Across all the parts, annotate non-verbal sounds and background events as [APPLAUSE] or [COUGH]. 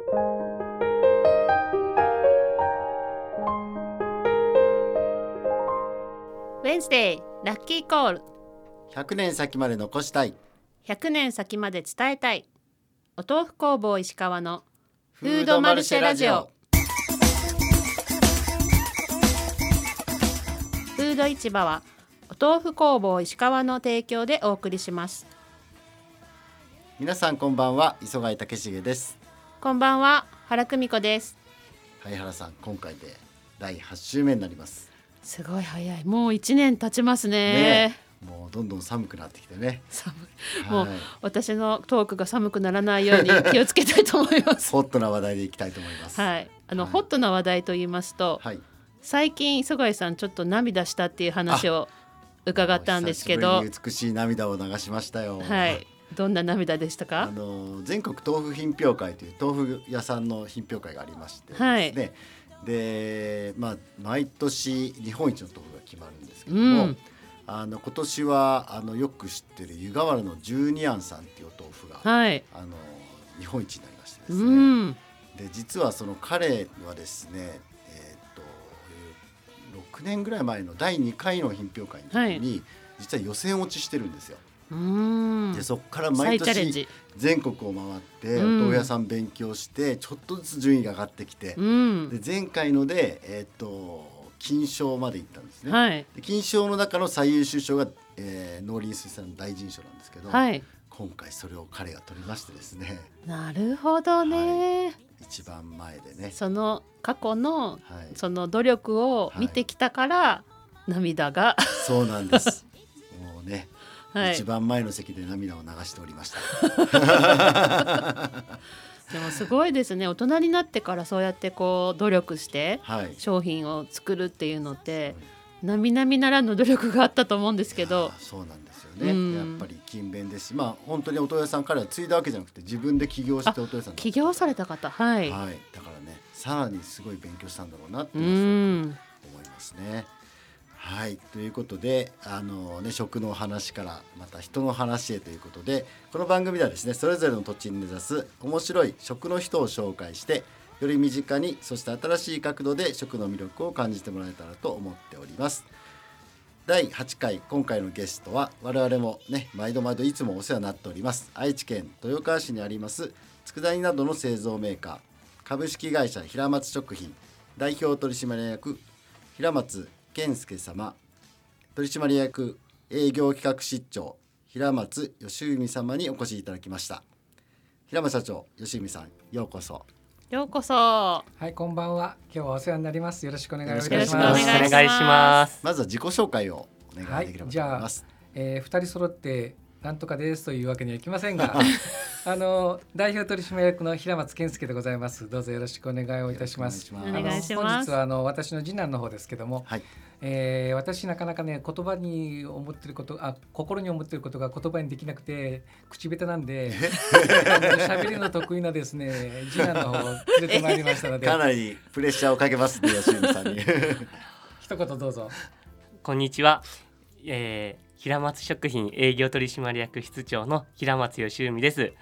ウェンズデイラッキーコール100年先まで残したい。100年先まで伝えたい。お豆腐工房石川のフードマルシェラジオ。フード市場はお豆腐工房石川の提供でお送りします。皆さんこんばんは磯貝武重ですこんばんは原久美子です。はい原さん今回で第8週目になります。すごい早い。もう一年経ちますね。ねもうどんどん寒くなってきてね。寒い。はい。もう私のトークが寒くならないように [LAUGHS] 気をつけたいと思います。ホットな話題でいきたいと思います。はい。あの、はい。ホットな話題と言いますと、はい。最近磯貝さんちょっと涙したっていう話を伺ったんですけど美しい涙を流しましたよ。はいどんな涙でしたあかの全国豆腐品評会という豆腐屋さんの品評会がありまして。はい。ででまあ毎年日本一の豆腐が決まるんですけどうも、ん。あの今年はあのよく知ってる湯河原の十二庵さんっていうお豆腐が、はい。あの日本一になりましてですうね、ん。で実はその彼はですねえと6年ぐらい前の第2回の品評会の時に、実は予選落ちしてるんですよ。うん。でそこから再毎年全国を回っておうん。豆腐屋さん勉強してちょっとずつ順位が上がってきて、うん。で前回ので、えーっと金賞まで行ったんですね。はい。で金賞の中の最優秀賞が、えー農林水産大臣賞なんですけど、はい。今回それを彼が取りましてですね。なるほどね、一番前でね、その過去のはい、その努力を見てきたから、涙が。[LAUGHS] そうなんです。もうね、はい。一番前の席で涙を流しておりました。[LAUGHS] でもすごいですね。大人になってからそうやってこう努力してはい。商品を作るっていうのって並々ならぬ努力があったと思うんですけど。ーそうなんですよね、うん。やっぱり勤勉ですしまあ本当にお豆腐屋さんから継いだわけじゃなくて自分で起業してお豆腐屋さんだ起業された方はい、はい。だからねさらにすごい勉強したんだろうなって思いますね。はいということであの、ね、食の話からまた人の話へということでこの番組ではですねそれぞれの土地に根ざす面白い食の人を紹介してより身近にそして新しい角度で食の魅力を感じてもらえたらと思っております。第8回今回のゲストは我々もね毎度毎度いつもお世話になっております愛知県豊川市にあります佃煮などの製造メーカー株式会社平松食品代表取締役平松健介様取締役営業企画室長平松義文様にお越しいただきました平松社長義文さんようこそようこそははい、こんばんは。今日はお世話になります。よろしくお願いします。お願いします。まずは自己紹介をお願いできればと思います、えー、二人揃ってなんとかですというわけにはいきませんが、[LAUGHS] あの代表取締役の平松健介でございます。どうぞよろしくお願いをいたします。よろお願いしますあの本日はあの私の次男の方ですけども、はいえー私なかなかね言葉に思ってることあ心に思ってることが言葉にできなくて口下手なんで喋りの得意なですね次男の方を連れてまいりましたのでかなりプレッシャーをかけますね吉文さんに [LAUGHS] 一言どうぞ。こんにちは。えー、平松食品営業取締役室長の平松義文です。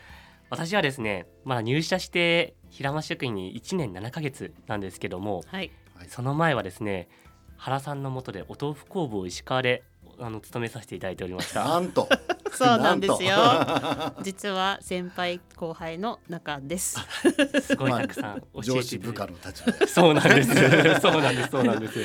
私はですね、まだ入社して平松食品に1年7ヶ月なんですけども、はいその前はですね、原さんの下でお豆腐工房石川であの勤めさせていただいておりました。なんと [LAUGHS] そうなんですよな [LAUGHS] 実は先輩後輩の仲ですすごいたくさん教えて部下の立場で [LAUGHS] そうなんです。そうなんです。そうなんです。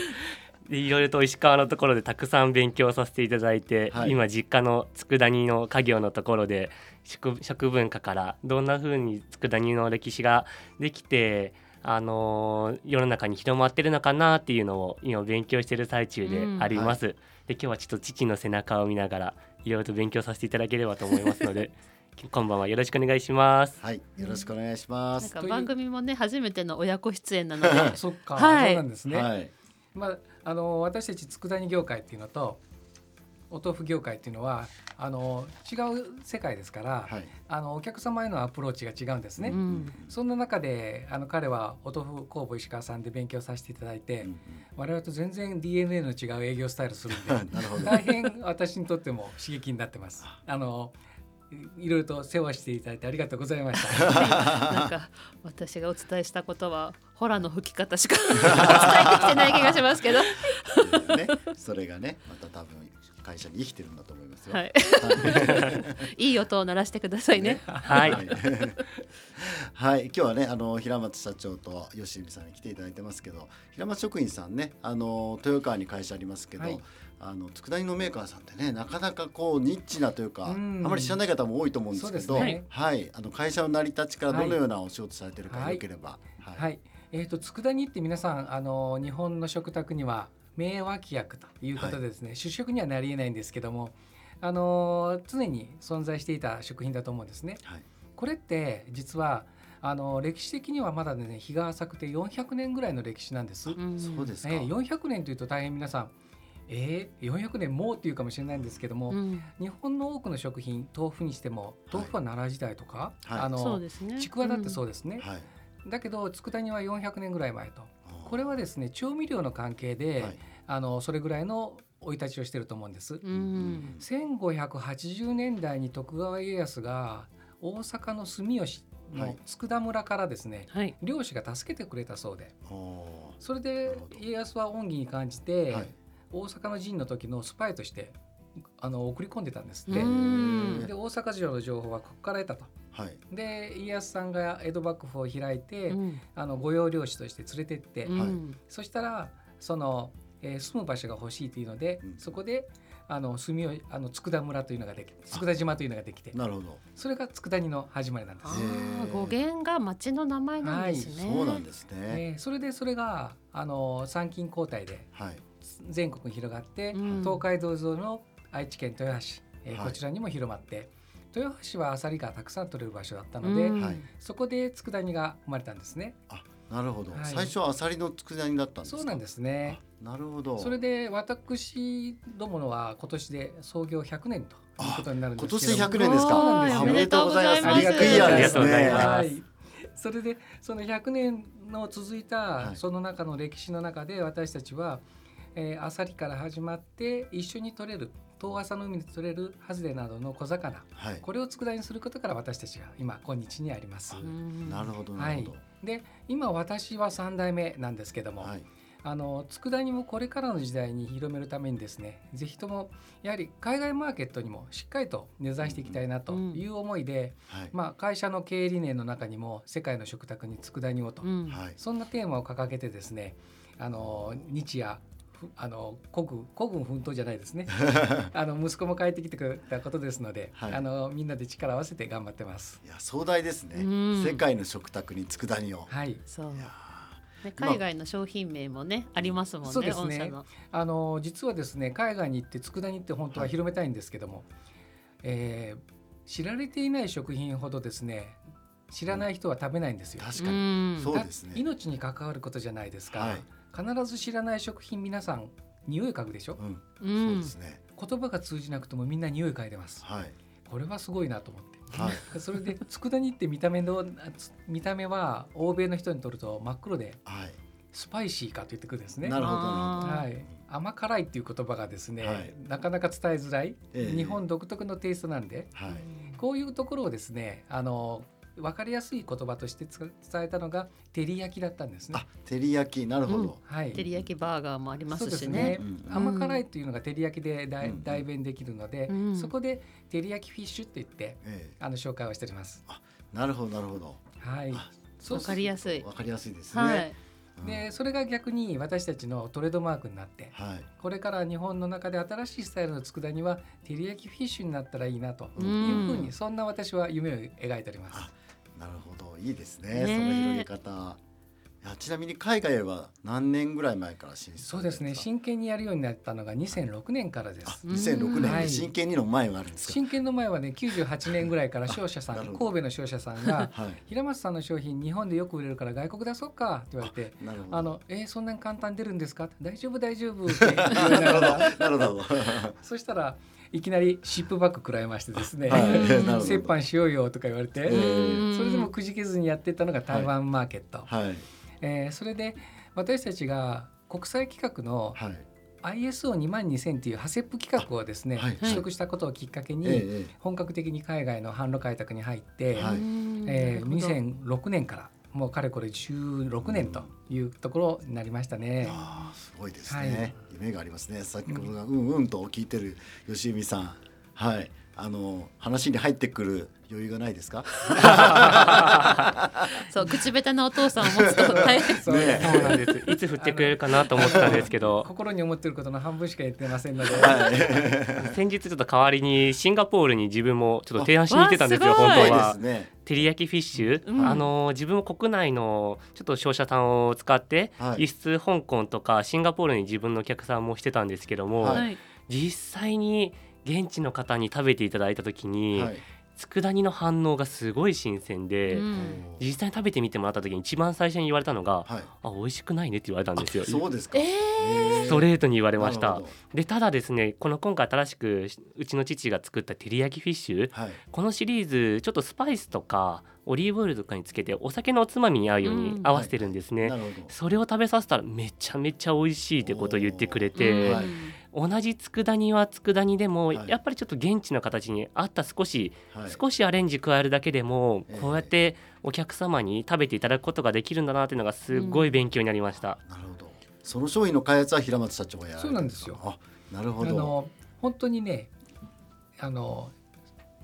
でいろいろと石川のところでたくさん勉強させていただいて、はい今実家の佃煮の家業のところで食食文化からどんな風に佃煮の歴史ができて、あのー世の中に広まってるのかなっていうのを今勉強している最中であります。で今日はちょっと父の背中を見ながらいろいろと勉強させていただければと思いますので、こんばんはよろしくお願いします。はい。よろしくお願いします。なんか番組もね初めての親子出演なので。[LAUGHS] そっか、はい。そうなんですね。はい。まあ、あの私たち佃煮業界っていうのとお豆腐業界っていうのはあの違う世界ですから、はいあのお客様へのアプローチが違うんですね。うんそんな中であの彼はお豆腐工房石川さんで勉強させていただいて、うん我々と全然 DNA の違う営業スタイルするんでうん [LAUGHS] なるほど大変私にとっても刺激になってます。あのいろいろと世話していただいてありがとうございました。[LAUGHS] なんか私がお伝えしたことはホラの吹き方しか [LAUGHS] 伝えてきてない気がしますけど。ね、それがねまた多分会社に生きてるんだと思いますよ。はい。[LAUGHS] いい音を鳴らしてくださいね。はい。はい、はい。今日はねあの平松社長と吉見さんに来ていただいてますけど平松食品さんねあの豊川に会社ありますけど、はい。あの佃煮のメーカーさんってねなかなかこうニッチなというか、うん。あまり知らない方も多いと思うんですけどね。はい。あの会社の成り立ちからどのようなお仕事されてるか、はい。よければ、はい。はい、えー、と佃煮って皆さんあの日本の食卓には名脇役ということでですね、主食にはなりえないんですけどもあの常に存在していた食品だと思うんですね。はい。これって実はあの歴史的にはまだね日が浅くて400年ぐらいの歴史なんです。うん。そうですか、えー400年というと大変皆さんえー、400年もうっていうかもしれないんですけども、うん。日本の多くの食品豆腐にしても豆腐は奈良時代とか、はい。あのそうですね。ちくわだってそうですね、はい。だけど佃煮は400年ぐらい前と。これはですね調味料の関係で、はいあのそれぐらいの生い立ちをしてると思うんです。うん。1580年代に徳川家康が大阪の住吉はい。の佃村からですね、はい。漁師が助けてくれたそうで。あー。それなで家康は恩義に感じて、はい。大阪の陣の時のスパイとしてあの送り込んでたんですって。うん。で大阪城の情報はここから得たと。はい。で家康さんが江戸幕府を開いて、うん。あの御用漁師として連れてって、うん。そしたらその、えー住む場所が欲しいというので、うん。そこであの住みあの佃村というのができ佃島というのができてなるほど。それが佃煮の始まりなんです。語源が町の名前なんですね。そうなんですね。えーそれでそれがあの参勤交代ではい。全国に広がって、うん。東海道沿いの愛知県豊橋、えーはい。こちらにも広まって豊橋はアサリがたくさん取れる場所だったので、うん。はい。そこで佃煮が生まれたんですね。あなるほど、はい。最初はアサリの佃煮だったんですか？そうなんですね。あなるほど。それで私どものは今年で創業100年ということになるんです今けど年100年ですか。そうなんですよおめでとうございます。ありがとうございます。それでその100年の続いはい。たその中の歴史の中で私たちは、えー、アサリから始まって一緒に取れる遠浅の海で取れるハズレなどの小魚はい。これを佃煮にすることから私たちは今今日にあります。うんなるほどなはいるほど、で今私は3代目なんですけども、はいあの佃煮もこれからの時代に広めるためにですねぜひともやはり海外マーケットにもしっかりと根ざしていきたいなという思いで、はい、まあ、会社の経営理念の中にも世界の食卓に佃煮をと、うん。はい。そんなテーマを掲げてですねあの日夜ふあの孤軍孤軍奮闘じゃないですね。[LAUGHS] あの息子も帰ってきてくれたことですので、はい。あのみんなで力を合わせて頑張ってます。いや壮大ですね、うん。世界の食卓に佃煮を、はい。そう。いやね、海外の商品名もね、ありますもんね。そうですね。の。あの実はですね海外に行って佃煮って本当は広めたいんですけども、えー知られていない食品ほどですね知らない人は食べないんですよ。確かに、うん。そうですね。だ命に関わることじゃないですか、はい。必ず知らない食品皆さん匂い嗅ぐでしょ？うん、うん。そうですね。言葉が通じなくてもみんな匂い嗅いでます。はい。これはすごいなと思ってはい。それで佃煮って見た目の見た目は欧米の人にとると真っ黒ではい。スパイシーかと言ってくるんですね。なるほどあー。なるほど。はい、甘辛いっていう言葉がですね、はい。なかなか伝えづらい、ええ。日本独特のテイストなんで。はい。こういうところをですねあの分かりやすい言葉としてつ伝えたのが照り焼きだったんですね。あ。照り焼き。なるほど、はい、照り焼きバーガーもありますしね。うん甘辛いというのが照り焼きで代,、うん代弁できるので、うん。そこで照り焼きフィッシュって言ってえあの紹介をしております。えなるほどなるほど。はい。あそうわかりやすい。わかりやすいですね、はい。うん。でそれが逆に私たちのトレードマークになってはい。これから日本の中で新しいスタイルの佃煮は照り焼きフィッシュになったらいいなといううんふうにそんな私は夢を描いております。あ。なるほど。いいですねねえ。その広げ方。いやちなみに海外は何年ぐらい前から進出そうですね。真剣にやるようになったのが2006年からであす。2006年は真剣にの前はあるんですか、真剣の前はね98年ぐらいから商社さん [LAUGHS] 神戸の商社さんがはい。平松さんの商品日本でよく売れるから外国出そうかって言われて [LAUGHS] あのえーそんなに簡単に出るんですか？大丈夫大丈夫って言いながら。[LAUGHS] なるほど。そしたらいきなりシップバッグ食らいましてですね、はい。[LAUGHS] 折半しようよとか言われて、えーそれでもくじけずにやってったのが台湾マーケット、はい。えーそれで私たちが国際規格のはい。ISO2 万2000っていうハセップ規格をですね、はい。取得したことをきっかけに、えええ本格的に海外の販路開拓に入って、はい。えー、なる2006年からもうかれこれ16年というところになりましたね。ああすごいですね、はい。夢がありますね。先ほどがうんうんと聞いてる吉見さん。はいあの話に入ってくる余裕がないですか？[LAUGHS] そう口下手なお父さんを持つと大変そう。ねそうなんです。いつ振ってくれるかなと思ってたんですけど。心に思っていることの半分しか言ってませんので、はい。先日ちょっと代わりにシンガポールに自分もちょっと提案しに行ってたんですよあわあ本当は。照り焼きフィッシュ、うん。あの自分も国内のちょっと商社さんを使ってはい。輸出香港とかシンガポールに自分のお客さんもしてたんですけども、はいはい。実際に現地の方に食べていただいた時に、はい。佃煮の反応がすごい新鮮で、うん。実際に食べてみてもらった時に一番最初に言われたのがはい「あ美味しくないね」って言われたんですよ。そうですか。えへー。ストレートに言われました。でただですねこの今回新しくうちの父が作った照り焼きフィッシュはい。このシリーズちょっとスパイスとかオリーブオイルとかにつけてお酒のおつまみに合うようにうん。合わせてるんですね、なるほど。それを食べさせたらめちゃめちゃ美味しいってことを言ってくれーて、はい同じ佃煮は佃煮でも、はい。やっぱりちょっと現地の形に合った少し、はい。少しアレンジ加えるだけでも、ええ。こうやってお客様に食べていただくことができるんだなっていうのがすごい勉強になりました。なるほど。その商品の開発は平松社長がやそうなんですよ。あなるほど。あの本当にねあの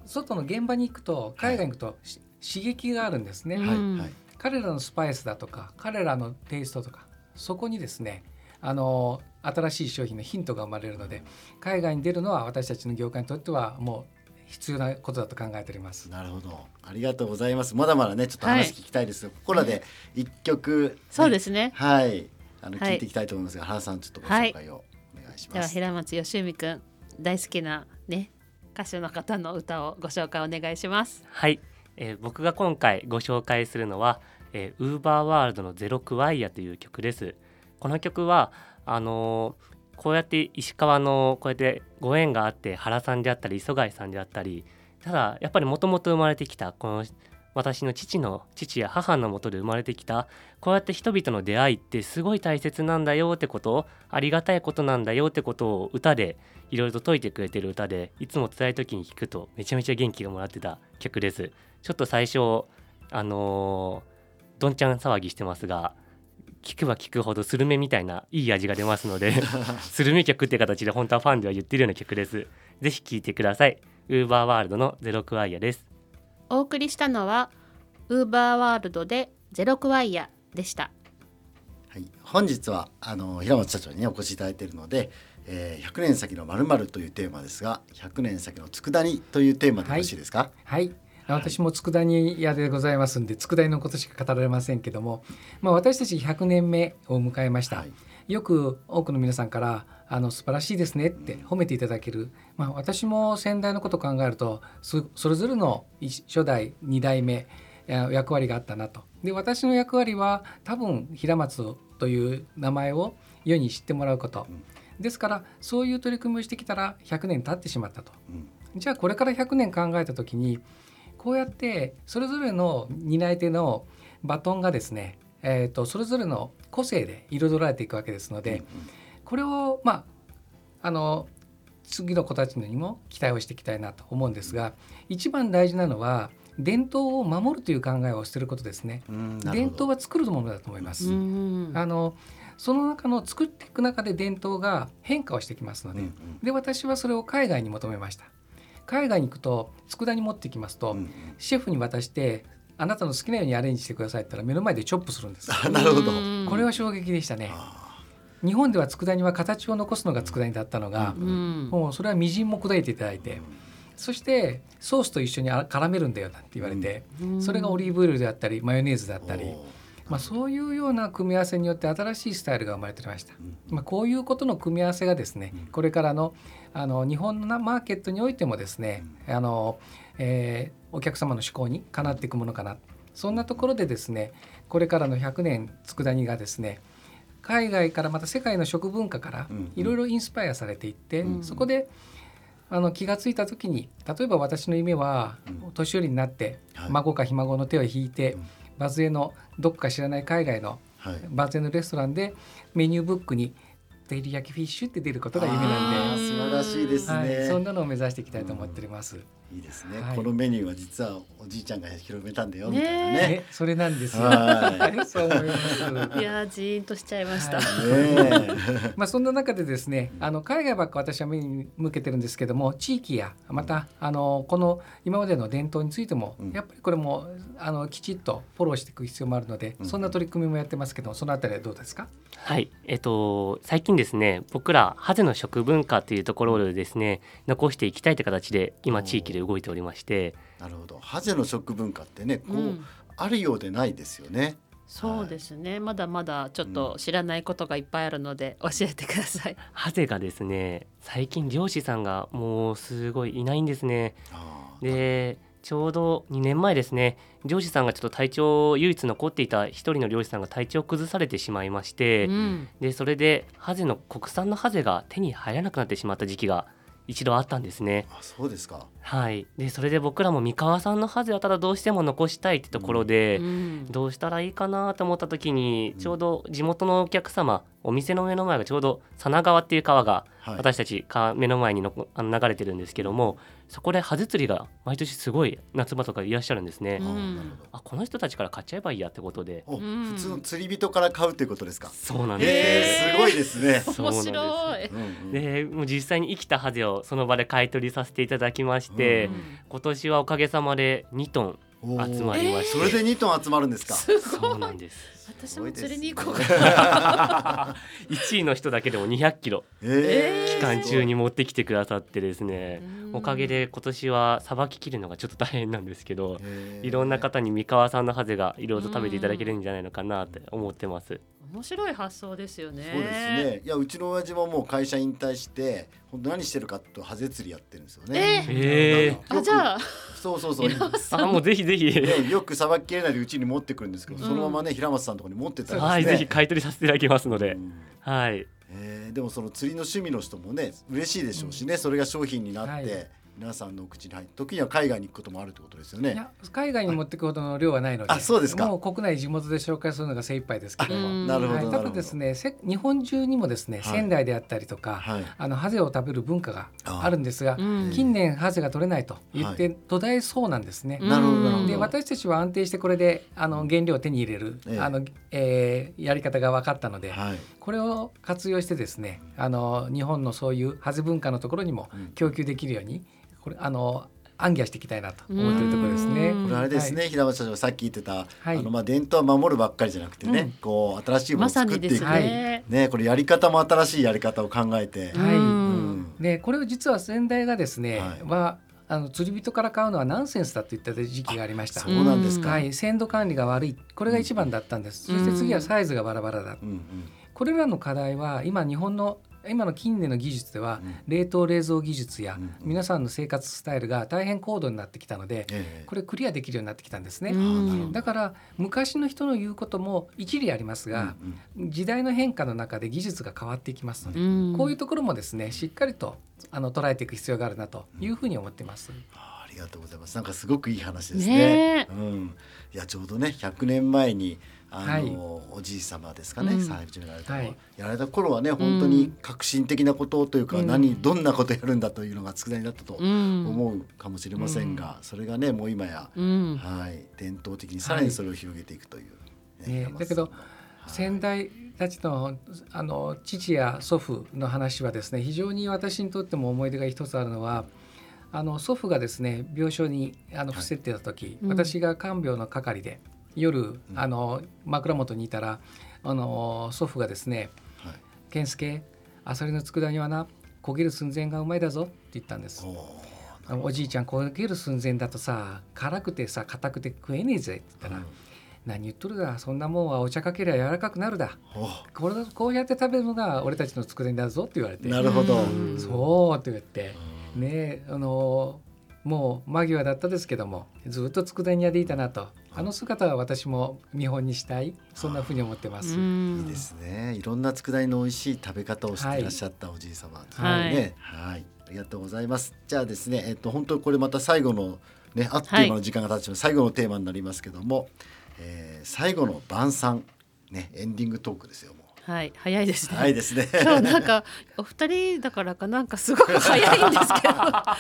外の現場に行くと海外に行くと、し刺激があるんですね、うんはいはい。彼らのスパイスだとか彼らのテイストとかそこにですねあの新しい商品のヒントが生まれるので海外に出るのは私たちの業界にとってはもう必要なことだと考えております。なるほど。ありがとうございます。まだまだねちょっと話聞きたいですが、ここらで一曲、そうですね。はい。あのはい。聞いていきたいと思いますが、原さんちょっとご紹介をお願いしではます、平松義美くん大好きなね歌手の方の歌をご紹介お願いします。はい、えー僕が今回ご紹介するのは、えー、ウーバーワールドのゼロクワイヤという曲です。この曲はあのこうやって石川のこうやってご縁があって原さんであったり磯貝さんであったりただやっぱりもともと生まれてきたこの私の父の父や母のもとで生まれてきたこうやって人々の出会いってすごい大切なんだよってことありがたいことなんだよってことを歌でいろいろと説いてくれてる歌でいつも辛い時に聴くとめちゃめちゃ元気がもらってた曲です。ちょっと最初あのーどんちゃん騒ぎしてますが聞くば聞くほどスルメみたいないい味が出ますので [LAUGHS] スルメ曲って形で本当はファンでは言ってるような曲です。ぜひ聴いてください。ウーバーワールドのゼロクワイヤです。お送りしたのはウーバーワールドでゼロクワイヤでした。はい、本日はあの平松社長に、ね、お越しいただいているので、えー、100年先のまるというテーマですが100年先の佃煮というテーマでよろしいですか、はい私も佃煮屋でございますんで佃煮のことしか語られませんけども、まあ、私たち100年目を迎えました、はい。よく多くの皆さんからあの素晴らしいですねって褒めていただける、まあ、私も先代のことを考えるとそそれぞれの一初代2代目えー役割があったなと。で私の役割は多分平松という名前を世に知ってもらうこと、うん。ですからそういう取り組みをしてきたら100年経ってしまったと。うん。じゃあこれから100年考えた時にこうやってそれぞれの担い手のバトンがですね、えー、とそれぞれの個性で彩られていくわけですので、これをまああの次の子たちにも期待をしていきたいなと思うんですが一番大事なのは伝統を守るという考えを捨てることですね。伝統は作るものだと思います。うんあのその中の作っていく中で伝統が変化をしてきますので、うん。で私はそれを海外に求めました海外に行くと佃煮持ってきますと、うんうん。シェフに渡してあなたの好きなようにアレンジしてくださいって言ったら目の前でチョップするんですあなるほど、うん。これは衝撃でしたね。あ日本では佃煮は形を残すのが佃煮だったのがう、うん。もうそれはみじんも砕いていただいてそしてソースと一緒にあ絡めるんだよなんて言われて、うん。それがオリーブオイルであったりマヨネーズだったり、まあ、そういうような組み合わせによって新しいスタイルが生まれてきました。うん。まあ、こういうことの組み合わせがですね、うん。これからのあの日本のマーケットにおいてもですね、あのえーお客様の思考にかなっていくものかな。そんなところでですねこれからの100年佃煮がですね海外からまた世界の食文化からうん。いろいろインスパイアされていって、うん。そこであの気がついた時に例えば私の夢はうん。年寄りになって、はい。孫かひ孫の手を引いて、うんバズエのどっか知らない海外のはい。バーゼンのレストランでメニューブックに照り焼きフィッシュって出ることが夢あなんー素晴らしいですで、ね、はい、そんなのを目指していきたいと思っております。いいですね、はい。このメニューは実はおじいちゃんが広めたんだよねみたいなね。ね、それなんですよ。はそう思い。ます。いやーじーんとしちゃいました。はいね [LAUGHS] まあそんな中でですねあの海外ばっか私は目に向けてるんですけども地域やまたあのこの今までの伝統についても、うん。やっぱりこれもあのきちっとフォローしていく必要もあるので、うん。そんな取り組みもやってますけどそのあたりはどうですか？はい、えっと最近ですね僕らハゼの食文化というところでですね残していきたいという形で今地域で動いておりましてなるほどハゼの食文化ってねこう、うんあるようでないですよねそうですね。まだまだちょっと知らないことがいっぱいあるので [LAUGHS] 教えてください。ハゼがですね最近漁師さんがもうすごいいないんですね。でちょうど2年前ですね漁師さんがちょっと体調唯一残っていた一人の漁師さんが体調を崩されてしまいまして、うん。でそれでハゼの国産のハゼが手に入らなくなってしまった時期が一度あったんですね。あそうですか。はい、でそれで僕らも三河産のハゼはただどうしても残したいってところで、うん。どうしたらいいかなと思った時にうん。ちょうど地元のお客様お店の目の前がちょうど佐奈川っていう川がはい。私たちか目の前にのあの流れてるんですけどもそこでハゼ釣りが毎年すごい夏場とかいらっしゃるんですね。う。あんあこの人たちから買っちゃえばいいやってことで。お、うん。普通の釣り人から買うということですか？そうなんです、えー、すごいですね、面そうなんです白い。うんうん。でもう実際に生きたハゼをその場で買い取りさせていただきまして、うん今年はおかげさまで2トン集まりまして、それで2トン集まるんですか？すごい。そうなん。です私も釣りに行こうすか1 [LAUGHS] 位の人だけでも200キロ。えー。期間中に持ってきてくださってですね。な。おかげで今年はさばききるのがちょっと大変なんですけどへー。いろんな方に三河産のハゼがいろいろと食べていただけるんじゃないのかなって思ってます。面白い発想ですよね。そうですね。いやうちの親父ももう会社引退して本当何してるかとハゼ釣りやってるんですよね。えよくあじゃあ。そうそうそう。あもうぜひぜひ、ね、よくさばききれないでうちに持ってくるんですけど、うん。そのままね平松さんのところに持ってったりはいぜひ買い取りさせていただきますので、うん。はい。えーでもその釣りの趣味の人もね嬉しいでしょうしね、それが商品になって、はい皆さんのお口に入って時には海外に行くこともあるってことですよね。いや海外に持っていくほどの量はないので、あそうですか。もう国内地元で紹介するのが精一杯ですけども、うん。なるほど、はい、なるほど。ただですねせ日本中にもですね、はい。仙台であったりとか、はい。あのハゼを食べる文化があるんですが、うん。近年ハゼが取れないと言って途絶えそうなんですね。なるほどなるほど。で私たちは安定してこれであの原料を手に入れる、ええ。あのえーやり方が分かったので、はい。これを活用してですねあの日本のそういうハゼ文化のところにもうん。供給できるようにこれあの暗記していきたいなと思っているところですね。うん。これあれですね、平松社長がさっき言ってた、はい。あのまあ伝統は守るばっかりじゃなくてね、うん。こう新しいものまをさにです作ってい。く、ね。ねこれやり方も新しいやり方を考えて、はい。うん。でこれを実は先代がですね、はい。はあの釣り人から買うのはナンセンスだと言った時期がありました。そうなんですか。はい、鮮度管理が悪い。これが一番だったんです、うん。そして次はサイズがバラバラだ、うんうん。これらの課題は今日本の今の近年の技術ではうん。冷凍冷蔵技術やうん。皆さんの生活スタイルが大変高度になってきたのでええ。これクリアできるようになってきたんですね、うん。だから昔の人の言うことも一理ありますが、うん時代の変化の中で技術が変わっていきますので、うん。こういうところもですねしっかりとあの捉えていく必要があるなというふうに思っています。あありがとうございます。なんかすごくいい話ですね。ね。うん。いやちょうどね100年前にあの、はいおじい様ですかね、うん。最初にやられたのは、はい。やられた頃はね本当に革新的なことというか、うん。何どんなことやるんだというのが佃煮だったとうん。思うかもしれませんが、それがねもう今や、うん。はい伝統的にさらにそれを広げていくという。ねだけどはい。先代たちのあの父や祖父の話はですね非常に私にとっても思い出が一つあるのはあの祖父がですね病床にあのはい。伏せてた時、うん。私が看病の係で夜あの枕元にいたらあの祖父がですねはい「健介アサリの佃煮はな焦げる寸前がうまいだぞ」って言ったんです。おじいちゃん焦げる寸前だとさ辛くてさ硬くて食えねえぜって言ったら、何言っとるだそんなもんはお茶かけりゃ柔らかくなるだ。おこれこうやって食べるのが俺たちの佃煮だぞって言われて。なるほど。うん。そうって言って。うん。ねえあのもう間際だったですけどもずっと佃煮屋でいたなとあの姿は私も見本にしたいそんなふうに思ってます。うんいいですね。いろんな佃煮の美味しい食べ方をしていらっしゃったおじい様ですはいね。はい、ありがとうございます。じゃあですね、えっと本当これまた最後のねあっという間の時間が経ちます。最後のテーマになりますけども、えー最後の晩餐ねエンディングトークですよもう。はい早いですね、早いですね。[LAUGHS] 今日なんかお二人だからかなんかすごく早いんですけど。[LAUGHS] は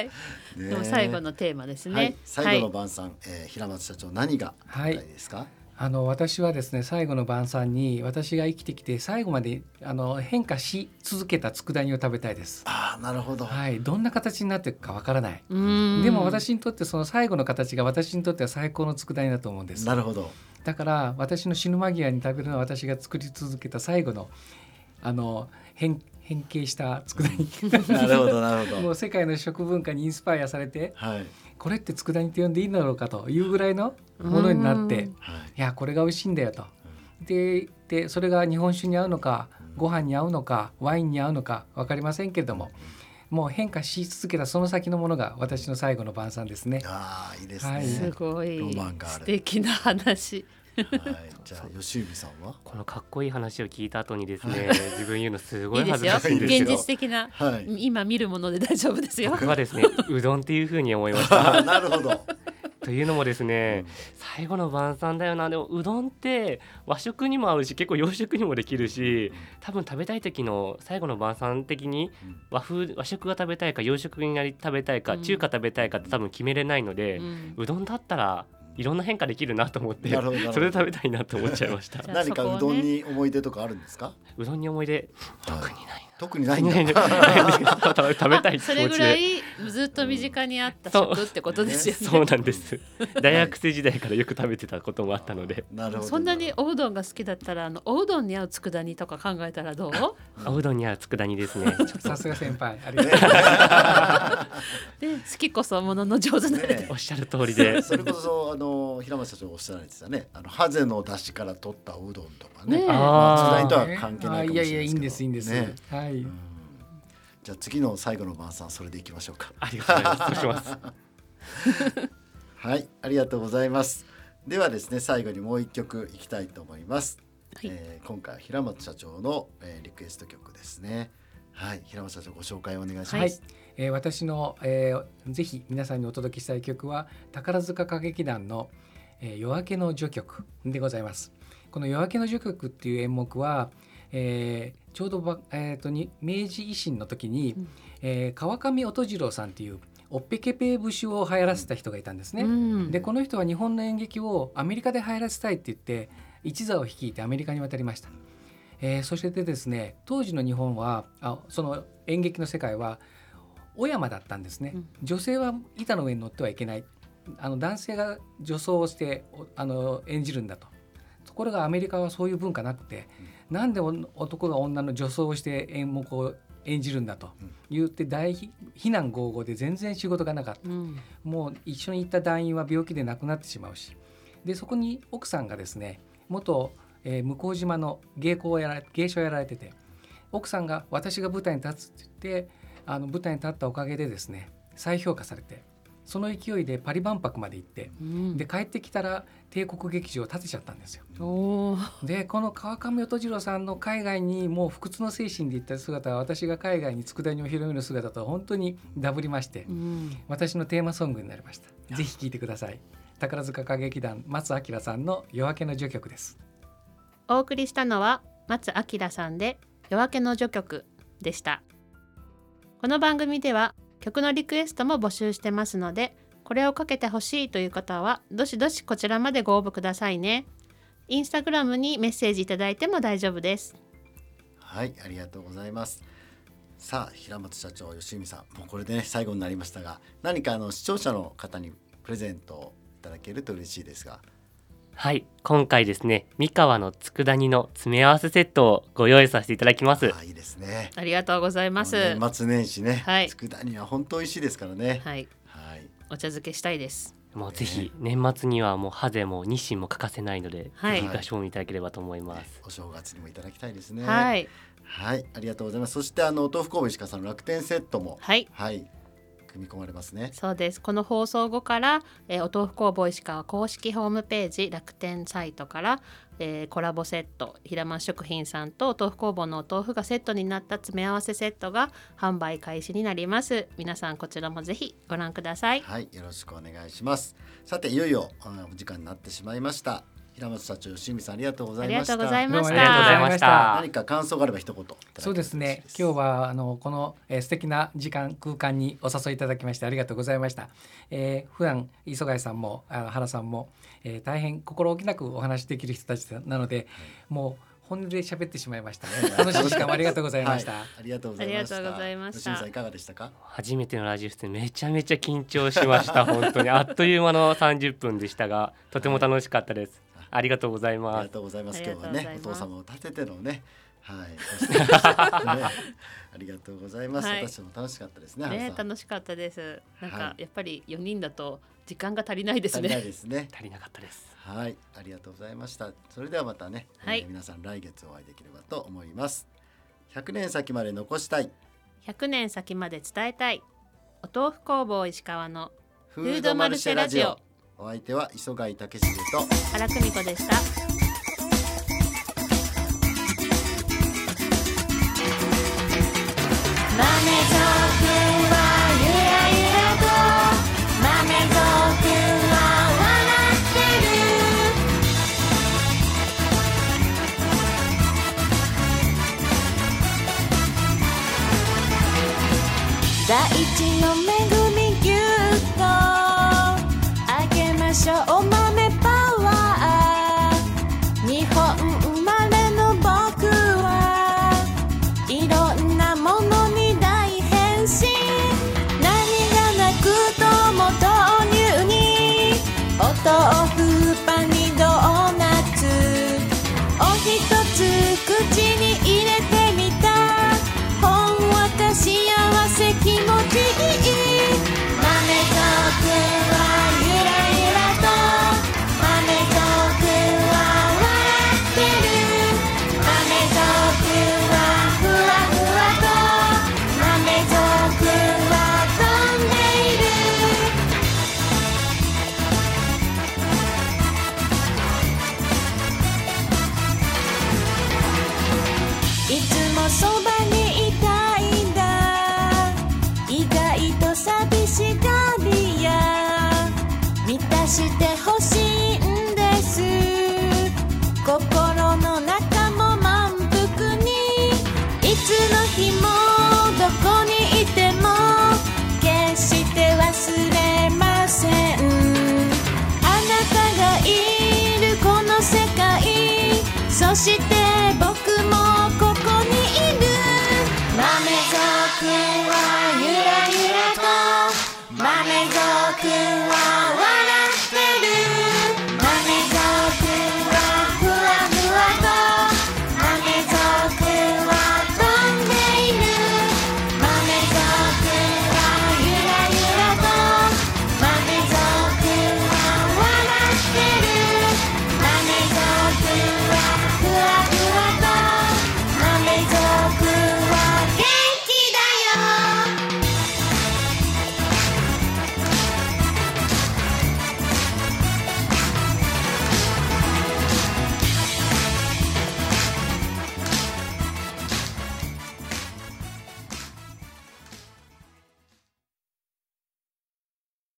い。ねでも最後のテーマですね、はい、最後の晩餐、えー平松社長何がはい。ですか？あの私はですね最後の晩餐に私が生きてきて最後まであの変化し続けた佃煮を食べたいです。ああ、なるほど。はい、どんな形になっていくかわからない。でも私にとってその最後の形が私にとっては最高の佃煮だと思うんです。なるほど。だから私の死ぬ間際に食べるのは私が作り続けた最後のあの変変形した佃煮。[LAUGHS] なるほど、なるほもど。[LAUGHS] う世界の食文化にインスパイアされてはい。これって佃煮って呼んでいいんだろうかというぐらいのものになってうんいはい。やこれが美味しいんだよと。ででそれが日本酒に合うのかご飯に合うのかワインに合うのか分かりませんけれどももう変化し続けたその先のものが私の最後の晩餐ですね。ああ、いいですね。はいすごいロマンがある素敵な話はい。じゃあ、吉海さんは？このかっこいい話を聞いた後にですね自分言うのすごい恥ずかしいんですけど現実的なはい。今見るもので大丈夫ですよ。僕はですねうどんっていうふうに思いました。なるほど。というのもですね、最後の晩餐だよな。でもうどんって和食にも合うし結構洋食にもできるし多分食べたい時の最後の晩餐的にうん。和風和食が食べたいか洋食になり食べたいか、うん。中華食べたいかって多分決めれないので、うん。うどんだったらいろんな変化できるなと思ってなるほどなるほど。それで食べたいなと思っちゃいました。[LAUGHS] 何かうどんに思い出とかあるんですか？うどんに思い出。はい特にない特にないんだ。[LAUGHS] [LAUGHS] 食べたい気それぐらいずっと身近にあった食ってことですよね。[LAUGHS] そうなんです。大学生時代からよく食べてたこともあったので。なるほど。そんなにおうどんが好きだったらあのおうどんに合う佃煮とか考えたらどう？おうどんに合う佃煮ですね。さすが先輩ありがとう。ございます。で好きこそものの上手なれねおっしゃる通りで。それこそあの平松社長おっしゃられてたね。あのハゼの出汁から取ったおうどんとかね。ね。えまああー。津田にとは関係ないかもしれないあいやいやいいんでけどですすいいんです。ね。はい。うん。じゃあ次の最後の晩餐それでいきましょうか。ありがとうございます。はい。ありがとうございます。ではですね最後にもう一曲いきたいと思います、はい。えー今回は平松社長の、えーリクエスト曲ですね。はい。平松社長ご紹介お願いします、はい、えー私の、えーぜひ皆さんにお届けしたい曲は宝塚歌劇団の、えー夜明けの序曲でございます。この夜明けの序曲っていう演目は、えーちょうどば、えーとに明治維新の時に、うん。えー川上音次郎さんっていうおっぺけぺ節を流行らせた人がいたんですね。うん。でこの人は日本の演劇をアメリカで流行らせたいって言って一座を率いてアメリカに渡りました、えーそしてでですね当時の日本はあその演劇の世界は小山だったんですね、うん。女性は板の上に乗ってはいけないあの男性が女装をしておあの演じるんだと。ところがアメリカはそういう文化なくて、なんでお男が女の女装をして演目を演じるんだと。言って大非難合々で全然仕事がなかった。うん。もう一緒に行った団員は病気で亡くなってしまうし。でそこに奥さんがですね元、えー向島の芸妓をやら芸者をやられてて奥さんが私が舞台に立つって言ってあの舞台に立ったおかげでですね再評価されてその勢いでパリ万博まで行ってうんで帰ってきたら帝国劇場を建てちゃったんですよ。でこの川上音次郎さんの海外にもう不屈の精神で行った姿は私が海外に佃煮を広める姿と本当にダブりましてうん私のテーマソングになりました。ぜひ聴いてください。宝塚歌劇団松明さんの夜明けの序曲です。お送りしたのは松明さんで夜明けの序曲でしたこの番組では曲のリクエストも募集してますのでこれをかけてほしいという方はどしどしこちらまでご応募くださいねインスタグラムにメッセージいただいても大丈夫ですはい、ありがとうございます。さあ、平松社長、吉見さん、もうこれでね、最後になりましたが、何かあの視聴者の方にプレゼントをいただけると嬉しいですが。はい。今回ですね三河の佃煮の詰め合わせセットをご用意させていただきます。あ、いいですね。ありがとうございます。年末年始ね、はい。佃煮は本当美味しいですからね。はい。はい、お茶漬けしたいです。もうぜひ年末にはもうハゼも日清も欠かせないので、はい。ぜひご賞味いただければと思います。お正月にもいただきたいですね。、はい。いはい、ありがとうございます。そしてあのお豆腐工房石川さんの楽天セットも、はい。はい、組み込まれますね。そうですこの放送後から、えーお豆腐工房石川公式ホームページ楽天サイトから、えーコラボセット平間食品さんとお豆腐工房のお豆腐がセットになった詰め合わせセットが販売開始になります皆さんこちらもぜひご覧くださいはい、よろしくお願いします。さていよいよあお時間になってしまいました。平平松社長吉見さんありがとうございました。ありがとうございた。ました。何か感想があれば一言そうですね。今日はあのこの、えー素敵な時間空間にお誘いいただきましてありがとうございました、えー、普段磯貝さんもあの原さんも、えー、大変心置きなくお話しできる人たちなので、もう本音で喋ってしまいましたね。楽しい時間をありがとうございました、はい、ありがとうございました。ありがとうございました。吉見さんいかがでしたか？初めてのラジオ出演めちゃめちゃ緊張しました本当に。あっという間の30分でしたがとても楽しかったですありがとうございあります。がとうございます。あり今日はねお父様を立ててのねはい。[LAUGHS] ねありがとうございます、はい。私も楽しかったですね原ね楽しかったです。なんか、はい。やっぱり4人だと時間が足りないです足りないねですね。足りなかったです。はい、ありがとうございました。それではまたね、はい。えー皆さん来月お会いできればと思います。100年先まで残したい。100年先まで伝えたい。お豆腐工房石川のフードマルシェラジオ。お相手は磯貝武史と原久美子でした。